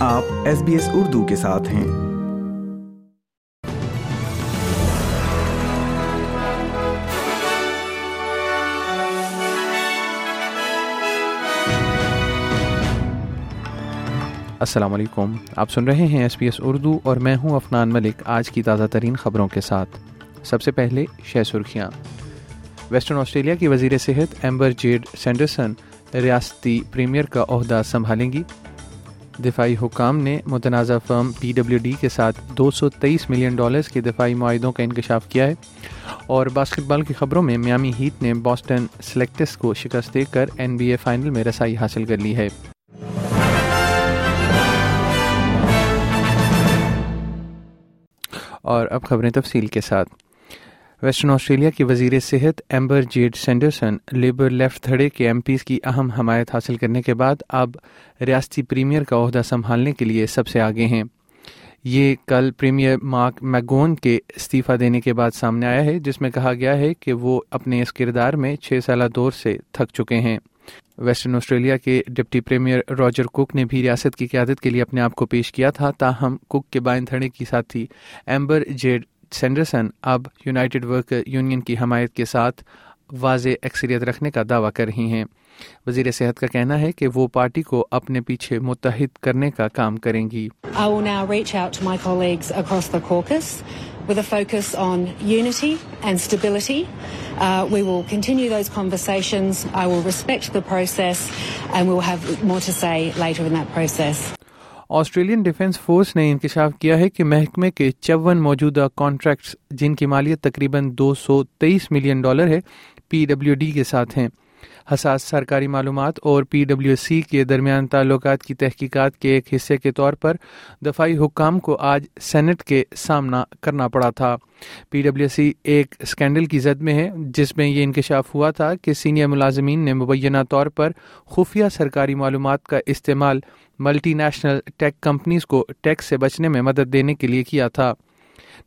آپ S B S Urdu کے ساتھ ہیں۔ السلام علیکم۔ آپ سن رہے ہیں ایس بی ایس اردو اور میں ہوں افنان ملک۔ آج کی تازہ ترین خبروں کے ساتھ۔ سب سے پہلے شہ سرخیاں۔ ویسٹرن آسٹریلیا کی وزیر صحت ایمبر جیڈ سینڈرسن ریاستی پریمیئر کا عہدہ سنبھالیں گی۔ دفاعی حکام نے متنازع فرم پی ڈبلیو ڈی کے ساتھ دو سو تیئیس ملین ڈالرز کے دفاعی معاہدوں کا انکشاف کیا ہے اور باسکٹ بال کی خبروں میں میامی ہیٹ نے باسٹن سلیکٹس کو شکست دے کر این بی اے فائنل میں رسائی حاصل کر لی ہے۔ اور اب خبریں تفصیل کے ساتھ۔ ویسٹرن آسٹریلیا کی وزیر صحت Amber Jade Sanderson Labor left تھڑے کے ایم پیز کی اہم حمایت حاصل کرنے کے بعد اب ریاستی پریمیئر کا عہدہ سنبھالنے کے لیے سب سے آگے ہیں۔ یہ کل پریمیئر مارک میگون کے استعفیٰ دینے کے بعد سامنے آیا ہے، جس میں کہا گیا ہے کہ وہ اپنے اس کردار میں چھ سالہ دور سے تھک چکے ہیں۔ ویسٹرن آسٹریلیا کے ڈپٹی پریمیئر راجر کک نے بھی ریاست کی قیادت کے لیے اپنے آپ کو پیش کیا تھا، تاہم کک کے بائن تھڑے کی ساتھی ایمبر جیڈ سینڈرسن اب یونائٹڈ ورکر یونین کی حمایت کے ساتھ واضح اکثریت رکھنے کا دعویٰ کر رہی ہیں وزیر صحت کا کہنا ہے کہ وہ پارٹی کو اپنے پیچھے متحد کرنے کا کام کریں گی with a focus on unity and stability. Uh, we will continue those conversations. I will respect the process and we'll have more to say later in that process. Australian Defence Force نے انکشاف کیا ہے کہ محکمے کے چون موجودہ contracts جن کی مالیت تقریباً دو سو تیئیس ملین ڈالر ہے، پی ڈبلیو ڈی کے ساتھ ہیں۔ حساس سرکاری معلومات اور پی ڈبلیو سی کے درمیان تعلقات کی تحقیقات کے ایک حصے کے طور پر دفاعی حکام کو آج سینٹ کے سامنا کرنا پڑا تھا۔ پی ڈبلیو سی ایک اسکینڈل کی زد میں ہے، جس میں یہ انکشاف ہوا تھا کہ سینئر ملازمین نے مبینہ طور پر خفیہ سرکاری معلومات کا استعمال ملٹی نیشنل ٹیک کمپنیز کو ٹیکس سے بچنے میں مدد دینے کے لیے کیا تھا۔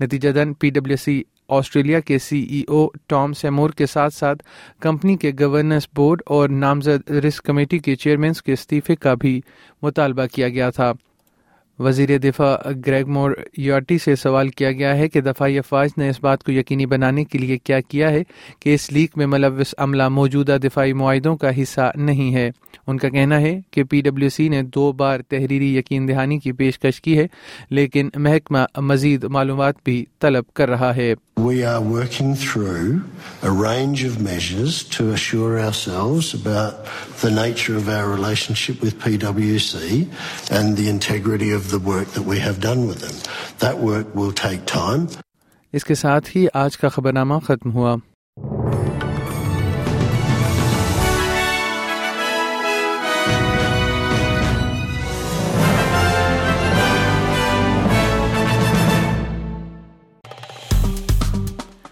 نتیجہ دن پی ڈبلیو سی آسٹریلیا کے سی ای او ٹام سیمور کے ساتھ ساتھ کمپنی کے گورننس بورڈ اور نامزد رسک کمیٹی کے چیئرمینس کے استعفے کا بھی مطالبہ کیا گیا تھا۔ وزیر دفاع گریگ مور یارٹی سے سوال کیا گیا ہے کہ دفاعی افواج نے اس بات کو یقینی بنانے کے لیے کیا کیا ہے کہ اس لیک میں ملوث عملہ موجودہ دفاعی معاہدوں کا حصہ نہیں ہے۔ ان کا کہنا ہے کہ پی ڈبلیو سی نے دو بار تحریری یقین دہانی کی پیشکش کی ہے لیکن محکمہ مزید معلومات بھی طلب کر رہا ہے We are working through a range of measures to assure ourselves about the nature of our relationship with PwC and the integrity of the work that we have done with them. That work will take time. اس کے ساتھ ہی آج کا خبرنامہ ختم ہوا